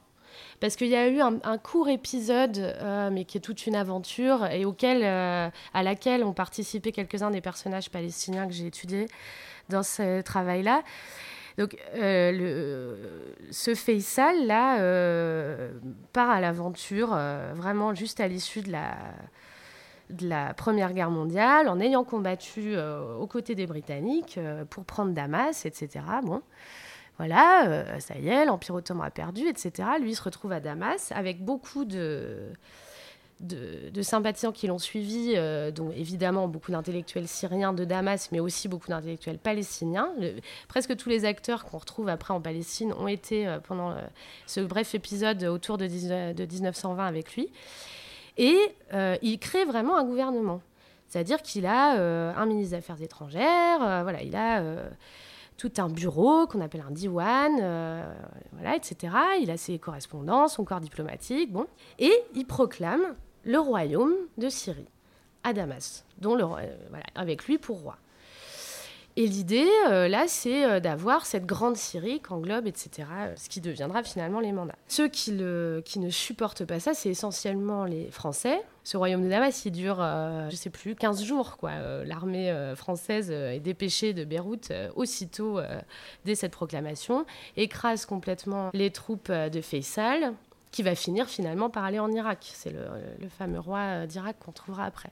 Parce qu'il y a eu un, court épisode, mais qui est toute une aventure, et auquel, à laquelle ont participé quelques-uns des personnages palestiniens que j'ai étudiés dans ce travail-là. Donc, euh, ce Faisal, là, euh, part à l'aventure euh, vraiment juste à l'issue de la Première Guerre mondiale, en ayant combattu aux côtés des Britanniques pour prendre Damas, etc. Bon, voilà, ça y est, l'Empire ottoman a perdu, etc. Lui se retrouve à Damas avec beaucoup de de, sympathisants qui l'ont suivi, euh, dont évidemment beaucoup d'intellectuels syriens de Damas, mais aussi beaucoup d'intellectuels palestiniens. presque tous les acteurs qu'on retrouve après en Palestine ont été euh, pendant euh, ce bref épisode autour de, de 1920 avec lui. Et il crée vraiment un gouvernement. C'est-à-dire qu'il a un ministre des Affaires étrangères, voilà, il a tout un bureau qu'on appelle un diwan, voilà, etc. Il a ses correspondants, son corps diplomatique, bon. Et il proclame le royaume de Syrie, à Damas, dont euh, avec lui pour roi. Et l'idée, euh, là, c'est euh, d'avoir cette grande Syrie qu'englobe, etc., ce qui deviendra finalement les mandats. Ceux qui, qui ne supportent pas ça, c'est essentiellement les Français. Ce royaume de Damas, il dure, je ne sais plus, 15 jours. L'armée française est dépêchée de Beyrouth aussitôt dès cette proclamation, écrase complètement les troupes de Faisal, qui va finir finalement par aller en Irak. C'est le, le fameux roi euh, d'Irak qu'on trouvera après.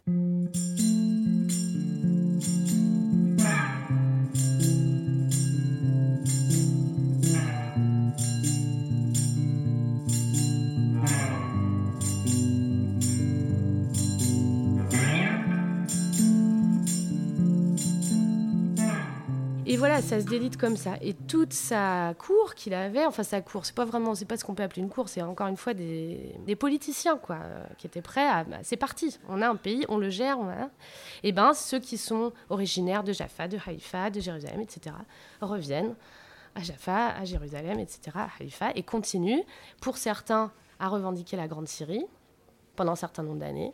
Voilà, ça se délite comme ça. Et toute sa cour qu'il avait, enfin sa cour, c'est pas vraiment, c'est pas ce qu'on peut appeler une cour, c'est encore une fois des, politiciens, quoi, qui étaient prêts à. C'est parti, on a un pays, on le gère, on. Et ben, ceux qui sont originaires de Jaffa, de Haïfa, de Jérusalem, etc., reviennent à Jaffa, à Jérusalem, etc., à Haïfa, et continuent, pour certains, à revendiquer la Grande Syrie pendant un certain nombre d'années,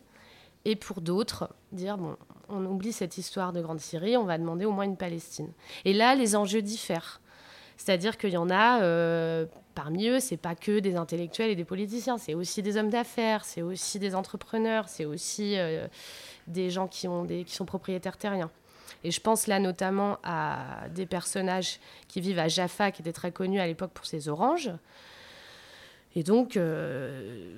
et pour d'autres, dire bon, on oublie cette histoire de Grande Syrie, on va demander au moins une Palestine. Et là, les enjeux diffèrent. C'est-à-dire qu'il y en a, euh, parmi eux, c'est pas que des intellectuels et des politiciens, c'est aussi des hommes d'affaires, c'est aussi des entrepreneurs, c'est aussi euh, des gens qui, ont des, qui sont propriétaires terriens. Et je pense là notamment à des personnages qui vivent à Jaffa, qui étaient très connus à l'époque pour ses oranges. Et donc, euh,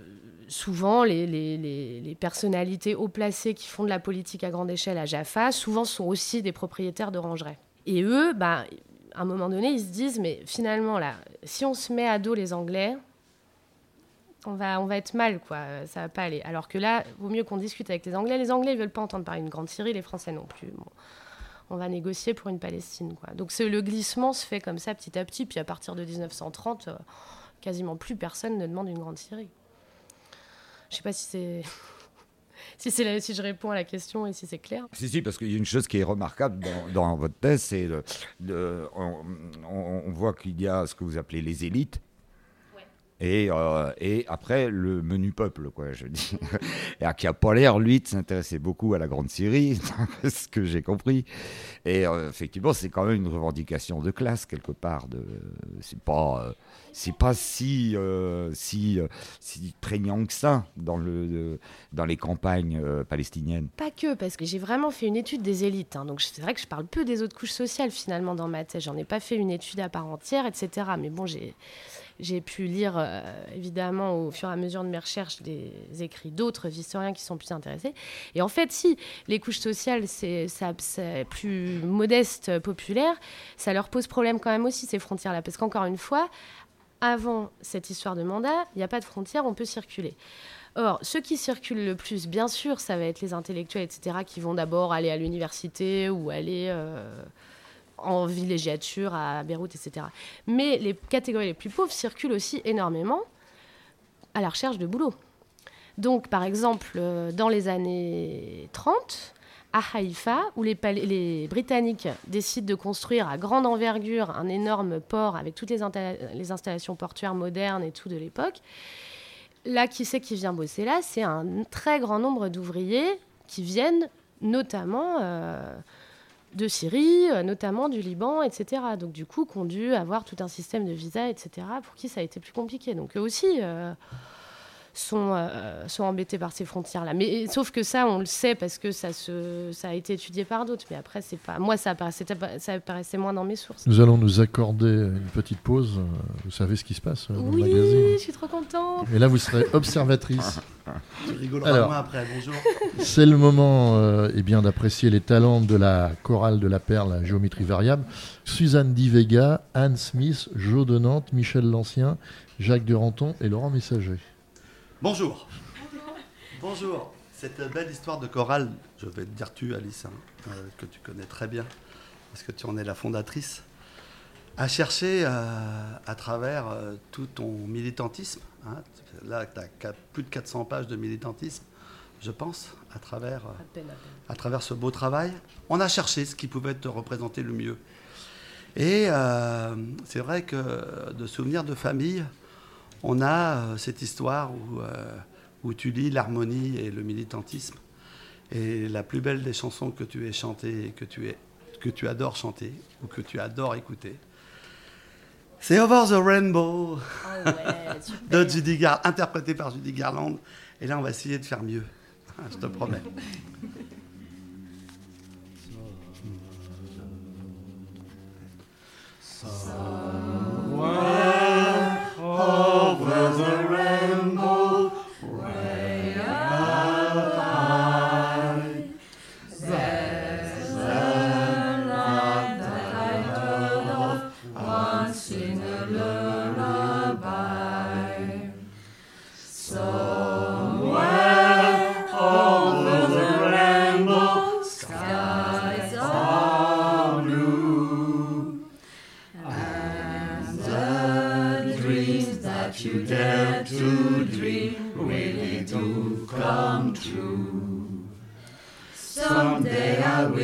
souvent, les, personnalités haut placées qui font de la politique à grande échelle à Jaffa, souvent sont aussi des propriétaires d'orangeries. Et eux, bah, à un moment donné, ils se disent, mais finalement, là, si on se met à dos les Anglais, on va, on va être mal, quoi. Ça va pas aller. Alors que là, vaut mieux qu'on discute avec les Anglais. Les Anglais, ils veulent pas entendre parler d'une grande Syrie, les Français non plus. on va négocier pour une Palestine, quoi. Donc le glissement se fait comme ça petit à petit. Puis à partir de 1930, euh, quasiment plus personne ne demande une grande Syrie. Je sais pas si c'est si, je réponds à la question et si c'est clair. Si, si, parce qu'il y a une chose qui est remarquable dans, votre thèse, c'est de, on, voit qu'il y a ce que vous appelez les élites, et, euh, et, après le menu peuple, quoi, je dis. Qui a pas l'air, lui, de s'intéresser beaucoup à la Grande Syrie, ce que j'ai compris. Et euh, effectivement, c'est quand même une revendication de classe, quelque part. De, c'est pas, euh, pas si, si, si prégnant que ça dans, le, dans les campagnes palestiniennes. Pas que, parce que j'ai vraiment fait une étude des élites. Hein, donc c'est vrai que je parle peu des autres couches sociales, finalement, dans ma thèse. J'en ai pas fait une étude à part entière, etc. Mais bon, j'ai j'ai pu lire, euh, évidemment, au fur et à mesure de mes recherches, des écrits d'autres historiens qui sont plus intéressés. Et en fait, si les couches sociales, c'est plus modeste, populaire, ça leur pose problème quand même aussi, ces frontières-là. Parce qu'encore une fois, avant cette histoire de mandat, il n'y a pas de frontières, on peut circuler. Or, ceux qui circulent le plus, bien sûr, ça va être les intellectuels, etc., qui vont d'abord aller à l'université ou aller... Euh, en villégiature à Beyrouth, etc. Mais les catégories les plus pauvres circulent aussi énormément à la recherche de boulot. Donc, par exemple, euh, dans les années 30, à Haïfa, où les, Britanniques décident de construire à grande envergure un énorme port avec toutes les, les installations portuaires modernes et tout de l'époque, là, qui c'est qui vient bosser là? C'est un très grand nombre d'ouvriers qui viennent notamment euh, de Syrie, euh, notamment du Liban, etc. Donc du coup, qu'on dû avoir tout un système de visa, etc. Pour qui ça a été plus compliqué. Donc eux aussi euh, sont, euh, sont embêtés par ces frontières-là. Mais sauf que ça, on le sait parce que ça, se, ça a été étudié par d'autres. Mais après, c'est pas moi, ça apparaissait, ça apparaissait moins dans mes sources. Nous allons nous accorder une petite pause. Vous savez ce qui se passe dans oui, le magazine Oui, je suis trop contente. Et là, vous serez observatrice. tu rigoleras moi après. Bonjour. C'est le moment euh, eh bien d'apprécier les talents de la chorale de la perle à géométrie variable. Suzanne Di Vega, Anne Smith, Jo de Nantes, Michel Lancien, Jacques Duranton et Laurent Messager. Bonjour. Bonjour. Cette belle histoire de chorale, je vais te dire tu, Alice, hein, euh, que tu connais très bien, parce que tu en es la fondatrice, a cherché euh, à travers tout ton militantisme. Hein, là, tu as plus de 400 pages de militantisme, je pense, à travers, à travers ce beau travail. On a cherché ce qui pouvait te représenter le mieux. Et c'est vrai que de souvenirs de famille, on a euh, cette histoire où, euh, où tu lis l'harmonie et le militantisme. Et la plus belle des chansons que tu aies chantées et que tu, es, que tu adores chanter ou que tu adores écouter, c'est Over the Rainbow ah de Judy Garland, interprété par Judy Garland. Et là, on va essayer de faire mieux. Ah, je te promets.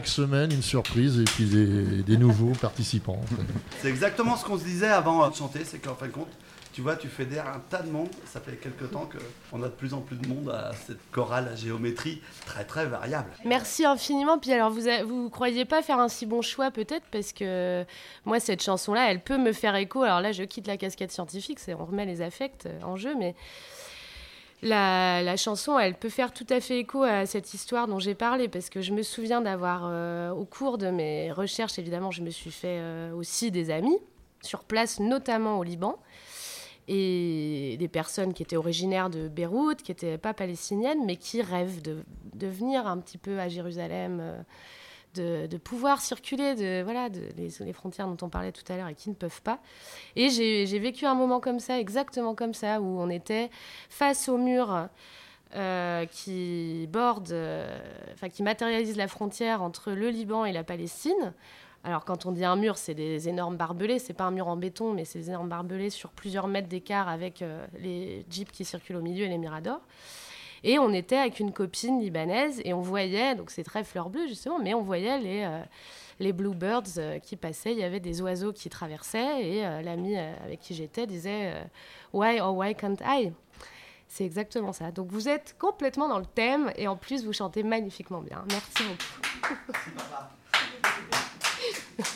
chaque semaine, une surprise et puis des, des nouveaux participants. C'est exactement ce qu'on se disait avant de chanter, c'est qu'en fin de compte, tu vois, tu fédères un tas de monde. Ça fait quelques temps qu'on a de plus en plus de monde à cette chorale à géométrie très très variable. Merci infiniment. Puis alors, vous a- vous croyez pas faire un si bon choix peut-être parce que moi cette chanson-là, elle peut me faire écho. Alors là, je quitte la casquette scientifique, c'est on remet les affects euh, en jeu, mais la, chanson, elle peut faire tout à fait écho à cette histoire dont j'ai parlé parce que je me souviens d'avoir, euh, au cours de mes recherches, évidemment, je me suis fait euh, aussi des amis sur place, notamment au Liban et des personnes qui étaient originaires de Beyrouth, qui n'étaient pas palestiniennes, mais qui rêvent de, de venir un petit peu à Jérusalem, euh, de, pouvoir circuler, de, voilà, de, les, frontières dont on parlait tout à l'heure et qui ne peuvent pas. Et j'ai j'ai vécu un moment comme ça, exactement comme ça, où on était face au mur euh, qui borde, euh, enfin qui matérialise la frontière entre le Liban et la Palestine. Alors quand on dit un mur, c'est des énormes barbelés, c'est pas un mur en béton, mais c'est des énormes barbelés sur plusieurs mètres d'écart avec euh, les jeeps qui circulent au milieu et les miradors. Et on était avec une copine libanaise et on voyait, donc c'est très fleur bleue justement, mais on voyait les, euh, les bluebirds euh, qui passaient, il y avait des oiseaux qui traversaient et euh, l'ami euh, avec qui j'étais disait Why or why can't I? C'est exactement ça. Donc vous êtes complètement dans le thème et en plus vous chantez magnifiquement bien. Merci beaucoup.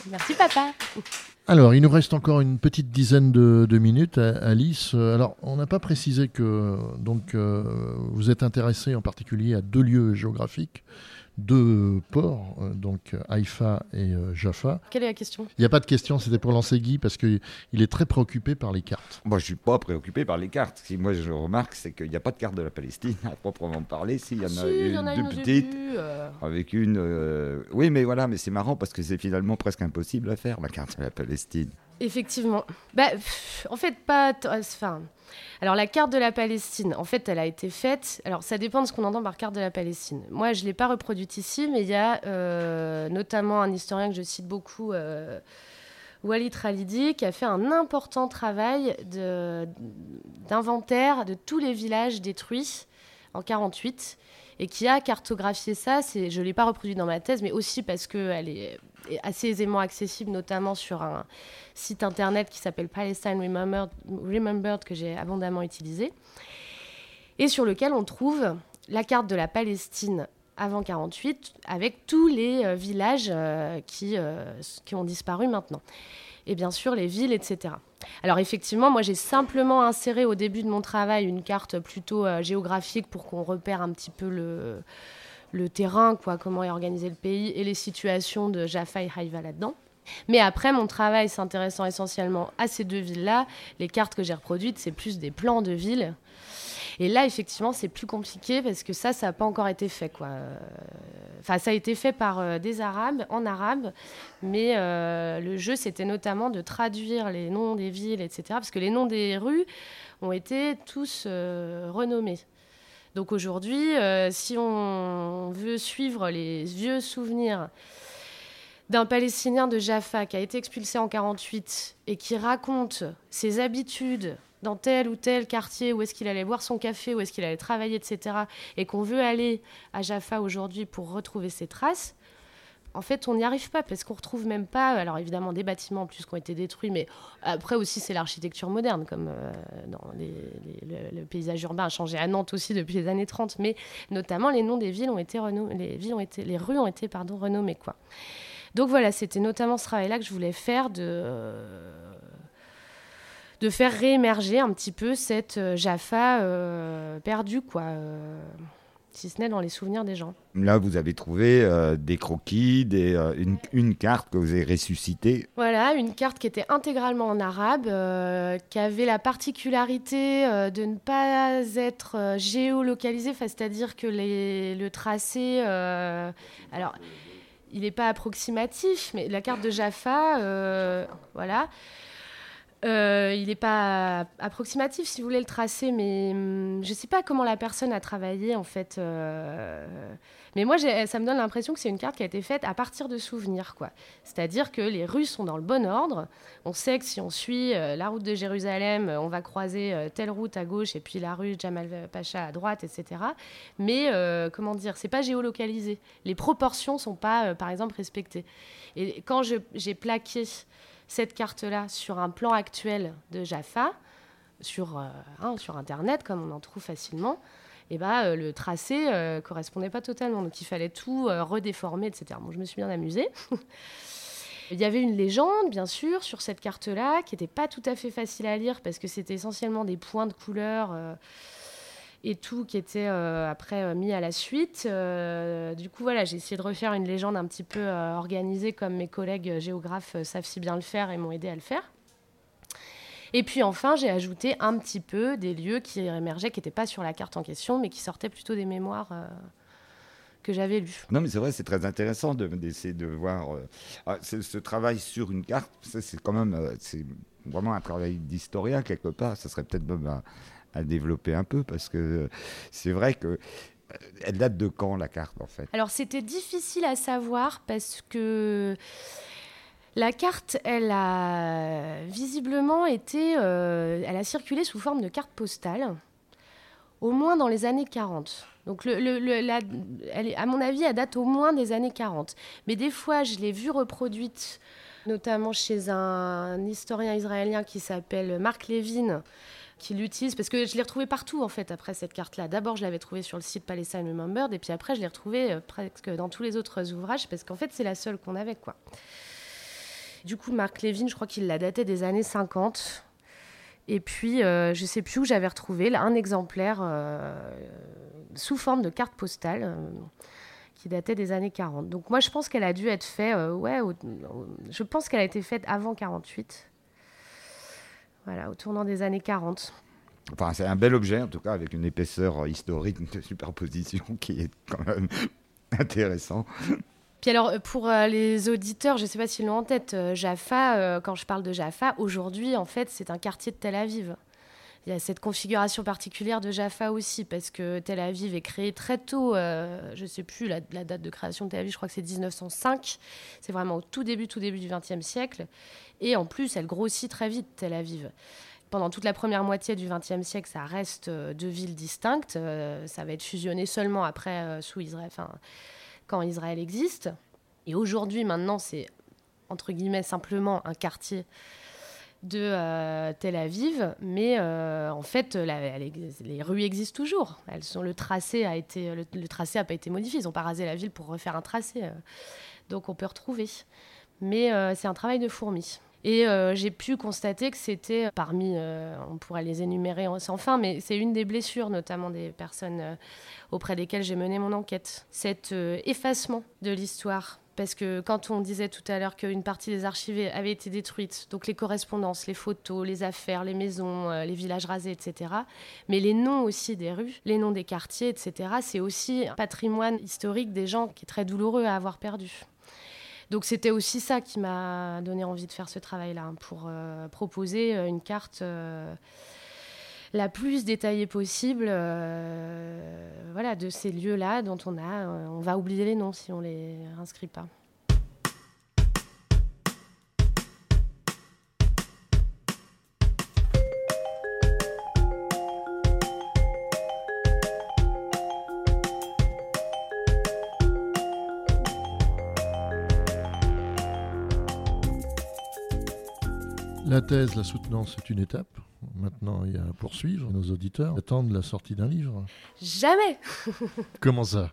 Merci papa. Alors, il nous reste encore une petite dizaine de, minutes, à- Alice. Euh, Alors, on n'a pas précisé que donc euh, vous êtes intéressé en particulier à deux lieux géographiques, deux ports, euh, donc Haïfa et euh, Jaffa. Quelle est la question? Il n'y a pas de question, c'était pour lancer Guy parce qu'il est très préoccupé par les cartes. Moi, je suis pas préoccupé par les cartes. Ce que moi, je remarque, c'est qu'il n'y a pas de carte de la Palestine à proprement parler. S'il y en a Si, y en a une deux petites, euh, avec une. euh, Oui, mais voilà, mais c'est marrant parce que c'est finalement presque impossible à faire la carte de la Palestine. Effectivement. Bah, en fait, pas. euh, Enfin. Alors, la carte de la Palestine, en fait, elle a été faite. Alors, ça dépend de ce qu'on entend par carte de la Palestine. Moi, je l'ai pas reproduite ici, mais il y a euh, notamment un historien que je cite beaucoup, euh, Walid Khalidi, qui a fait un important travail d'inventaire de, tous les villages détruits en 48 et qui a cartographié ça. Je ne l'ai pas reproduit dans ma thèse, mais aussi parce qu'elle est assez aisément accessible, notamment sur un site internet qui s'appelle Palestine Remembered, que j'ai abondamment utilisé, et sur lequel on trouve la carte de la Palestine avant 48, avec tous les euh, villages euh, qui, euh, qui ont disparu maintenant. Et bien sûr, les villes, etc. Alors effectivement, moi j'ai simplement inséré au début de mon travail une carte plutôt géographique pour qu'on repère un petit peu le, le terrain, quoi, comment est organisé le pays et les situations de Jaffa et Haïfa là-dedans. Mais après, mon travail s'intéressant essentiellement à ces deux villes-là, les cartes que j'ai reproduites, c'est plus des plans de villes. Et là, effectivement, c'est plus compliqué parce que ça, ça n'a pas encore été fait. Quoi. Enfin, ça a été fait par euh, des Arabes, en arabe, mais euh, le jeu, c'était notamment de traduire les noms des villes, etc. Parce que les noms des rues ont été tous euh, renommés. Donc aujourd'hui, euh, si on veut suivre les vieux souvenirs d'un Palestinien de Jaffa qui a été expulsé en 48 et qui raconte ses habitudes dans tel ou tel quartier, où est-ce qu'il allait boire son café, où est-ce qu'il allait travailler, etc., et qu'on veut aller à Jaffa aujourd'hui pour retrouver ses traces, en fait, on n'y arrive pas parce qu'on retrouve même pas. Alors évidemment, des bâtiments en plus qui ont été détruits, mais après aussi, c'est l'architecture moderne, comme euh, dans le, paysage urbain a changé à Nantes aussi depuis les années 30. Mais notamment, les noms des villes ont été renommés, les villes ont été, les rues ont été pardon renommées quoi. Donc voilà, c'était notamment ce travail-là que je voulais faire de de faire réémerger un petit peu cette euh, Jaffa euh, perdue quoi. Si ce n'est dans les souvenirs des gens. Là, vous avez trouvé euh, des croquis, des, euh, une, une carte que vous avez ressuscitée. Voilà, une carte qui était intégralement en arabe, euh, qui avait la particularité de ne pas être géolocalisée, c'est-à-dire que les- le tracé, alors, il n'est pas approximatif, mais la carte de Jaffa, voilà, Euh, il n'est pas approximatif si vous voulez le tracer, mais hum, je ne sais pas comment la personne a travaillé en fait. euh, mais moi, ça me donne l'impression que c'est une carte qui a été faite à partir de souvenirs, quoi. C'est-à-dire que les rues sont dans le bon ordre. On sait que si on suit euh, la route de Jérusalem, on va croiser telle route à gauche et puis la rue Jamal Pacha à droite, etc. Mais comment dire, c'est pas géolocalisé. Les proportions sont pas, par exemple, respectées. Et quand j'ai plaqué cette carte-là sur un plan actuel de Jaffa, sur, euh, hein, Internet, comme on en trouve facilement, et ben, euh, le tracé euh, correspondait pas totalement. Donc il fallait tout euh, redéformer, etc. Bon, je me suis bien amusée. Il y avait une légende, bien sûr, sur cette carte-là, qui n'était pas tout à fait facile à lire parce que c'était essentiellement des points de couleur et tout qui était euh, après euh, mis à la suite. Euh, du coup, voilà, j'ai essayé de refaire une légende un petit peu organisée comme mes collègues géographes savent si bien le faire et m'ont aidé à le faire. Et puis enfin, j'ai ajouté un petit peu des lieux qui émergeaient, qui n'étaient pas sur la carte en question, mais qui sortaient plutôt des mémoires que j'avais lues. Non, mais c'est vrai, c'est très intéressant de- d'essayer de, voir ah, ce, travail sur une carte. C'est quand même, vraiment un travail d'historien quelque part. Ça serait peut-être même à, à développer un peu parce que euh, c'est vrai que euh, elle date de quand la carte en fait? Alors c'était difficile à savoir parce que la carte, elle a visiblement été, euh, elle a circulé sous forme de carte postale, au moins dans les années 40. Donc le, la- à mon avis, elle date au moins des années 40. Mais des fois, je l'ai vue reproduite, notamment chez un historien israélien qui s'appelle Marc Levin, qui l'utilise parce que je l'ai retrouvée partout en fait après cette carte-là. D'abord, je l'avais trouvée sur le site Palestine Remembered et puis après, je l'ai retrouvée euh, presque dans tous les autres ouvrages parce qu'en fait, c'est la seule qu'on avait quoi. Du coup, Marc Levin, je crois qu'il l'a daté des années 50. Et puis, euh, je sais plus où j'avais retrouvé là, un exemplaire euh, sous forme de carte postale qui datait des années 40. Donc moi, je pense qu'elle a dû être faite, ouais, je pense qu'elle a été faite avant 48. Voilà, au tournant des années 40. Enfin, c'est un bel objet en tout cas avec une épaisseur euh, historique de superposition qui est quand même intéressant. Puis alors, euh, pour euh, les auditeurs, je ne sais pas s'ils l'ont en tête, Jaffa, quand je parle de Jaffa, aujourd'hui, en fait, c'est un quartier de Tel Aviv. Il y a cette configuration particulière de Jaffa aussi, parce que Tel Aviv est créé très tôt, euh, je ne sais plus la, date de création de Tel Aviv, je crois que c'est 1905. C'est vraiment au tout début, tout début du XXe siècle. Et en plus, elle grossit très vite, Tel Aviv. Pendant toute la première moitié du XXe siècle, ça reste euh, deux villes distinctes. Euh, ça va être fusionné seulement après, sous Israël, quand Israël existe. Et aujourd'hui, maintenant, c'est entre guillemets simplement un quartier de euh, Tel Aviv, mais euh, en fait, les rues existent toujours. Elles sont, le tracé a été, le, tracé a pas été modifié. Ils n'ont pas rasé la ville pour refaire un tracé, euh. donc on peut retrouver. Mais c'est un travail de fourmi. Et j'ai pu constater que c'était parmi, on pourrait les énumérer sans fin, mais c'est une des blessures, notamment des personnes auprès desquelles j'ai mené mon enquête. Cet effacement de l'histoire. Parce que quand on disait tout à l'heure qu'une partie des archives avait été détruite, donc les correspondances, les photos, les affaires, les maisons, euh, les villages rasés, etc., mais les noms aussi des rues, les noms des quartiers, etc., c'est aussi un patrimoine historique des gens qui est très douloureux à avoir perdu. Donc c'était aussi ça qui m'a donné envie de faire ce travail-là, hein, pour euh, proposer euh, une carte la plus détaillée possible euh, voilà, de ces lieux-là dont on a, euh, on va oublier les noms si on les inscrit pas. La thèse, la soutenance, c'est une étape. Maintenant, il y a à poursuivre. Nos auditeurs attendent la sortie d'un livre. Jamais Comment ça?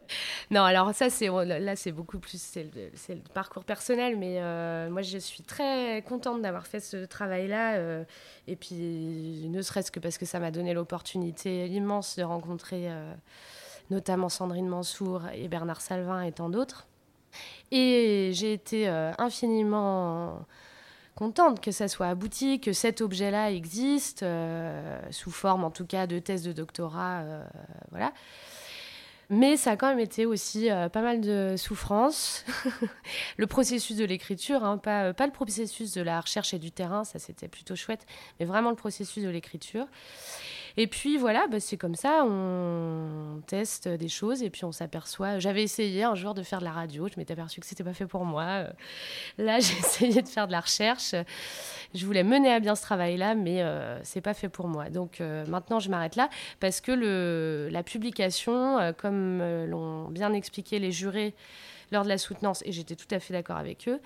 Non, alors ça, c'est là, c'est beaucoup plus, c'est le, parcours personnel, mais euh, moi, je suis très contente d'avoir fait ce travail-là, euh, et puis ne serait-ce que parce que ça m'a donné l'opportunité immense de rencontrer euh, notamment Sandrine Mansour et Bernard Salvin et tant d'autres. Et j'ai été infiniment contente que ça soit abouti, que cet objet-là existe, euh, sous forme en tout cas de thèse de doctorat, euh. Mais ça a quand même été aussi euh, pas mal de souffrance. le processus de l'écriture, hein, pas, pas le processus de la recherche et du terrain, ça c'était plutôt chouette, mais vraiment le processus de l'écriture. Et puis voilà, bah, c'est comme ça, on teste des choses et puis on s'aperçoit. J'avais essayé un jour de faire de la radio, je m'étais aperçue que c'était pas fait pour moi. Euh, Là, j'ai essayé de faire de la recherche. Je voulais mener à bien ce travail-là, mais euh, c'est pas fait pour moi. Donc euh, maintenant, je m'arrête là parce que la publication, euh, comme l'ont bien expliqué les jurés lors de la soutenance, et j'étais tout à fait d'accord avec eux,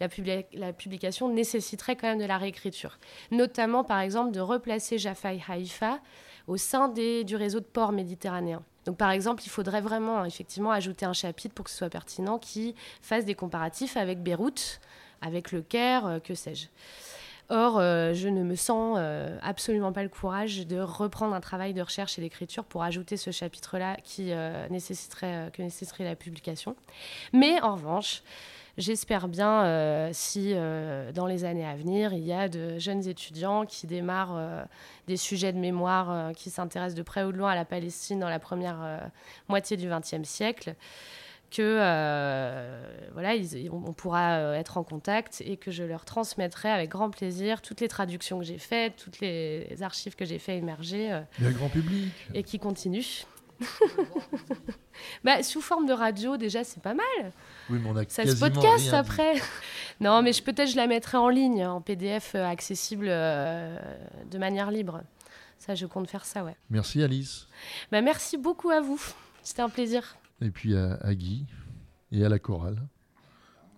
la, publi- la publication nécessiterait quand même de la réécriture. Notamment, par exemple, de replacer Jaffa et Haïfa au sein du réseau de ports méditerranéens. Donc, par exemple, il faudrait vraiment, hein, effectivement, ajouter un chapitre pour que ce soit pertinent qui fasse des comparatifs avec Beyrouth, avec le Caire, euh, que sais-je. Or, euh, je ne me sens euh, absolument pas le courage de reprendre un travail de recherche et d'écriture pour ajouter ce chapitre-là qui euh, nécessiterait, que nécessiterait la publication. Mais en revanche, j'espère bien si dans les années à venir, il y a de jeunes étudiants qui démarrent des sujets de mémoire qui s'intéressent de près ou de loin à la Palestine dans la première moitié du XXe siècle que euh, voilà, ils- on on pourra euh, être en contact et que je leur transmettrai avec grand plaisir toutes les traductions que j'ai faites, toutes les archives que j'ai fait émerger euh, Il y a le grand public. et qui continuent. bah, sous forme de radio, déjà, c'est pas mal. Oui, mais on a Ça se podcast après. non, mais je peut-être je la mettrai en ligne, en PDF euh, accessible de manière libre. Ça, je compte faire ça, ouais. Merci Alice. Bah, merci beaucoup à vous. C'était un plaisir. Et puis à, à Guy et à la chorale,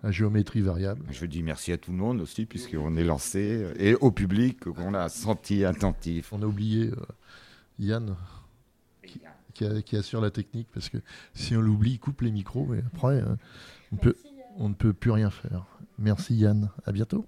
à géométrie variable. Je dis merci à tout le monde aussi, puisqu'on est lancé, et au public qu'on a senti attentif. On a oublié euh, Yann qui, qui a- qui assure la technique parce que si on l'oublie, il coupe les micros et après euh, on, peut, on ne peut plus rien faire. Merci Yann. À bientôt.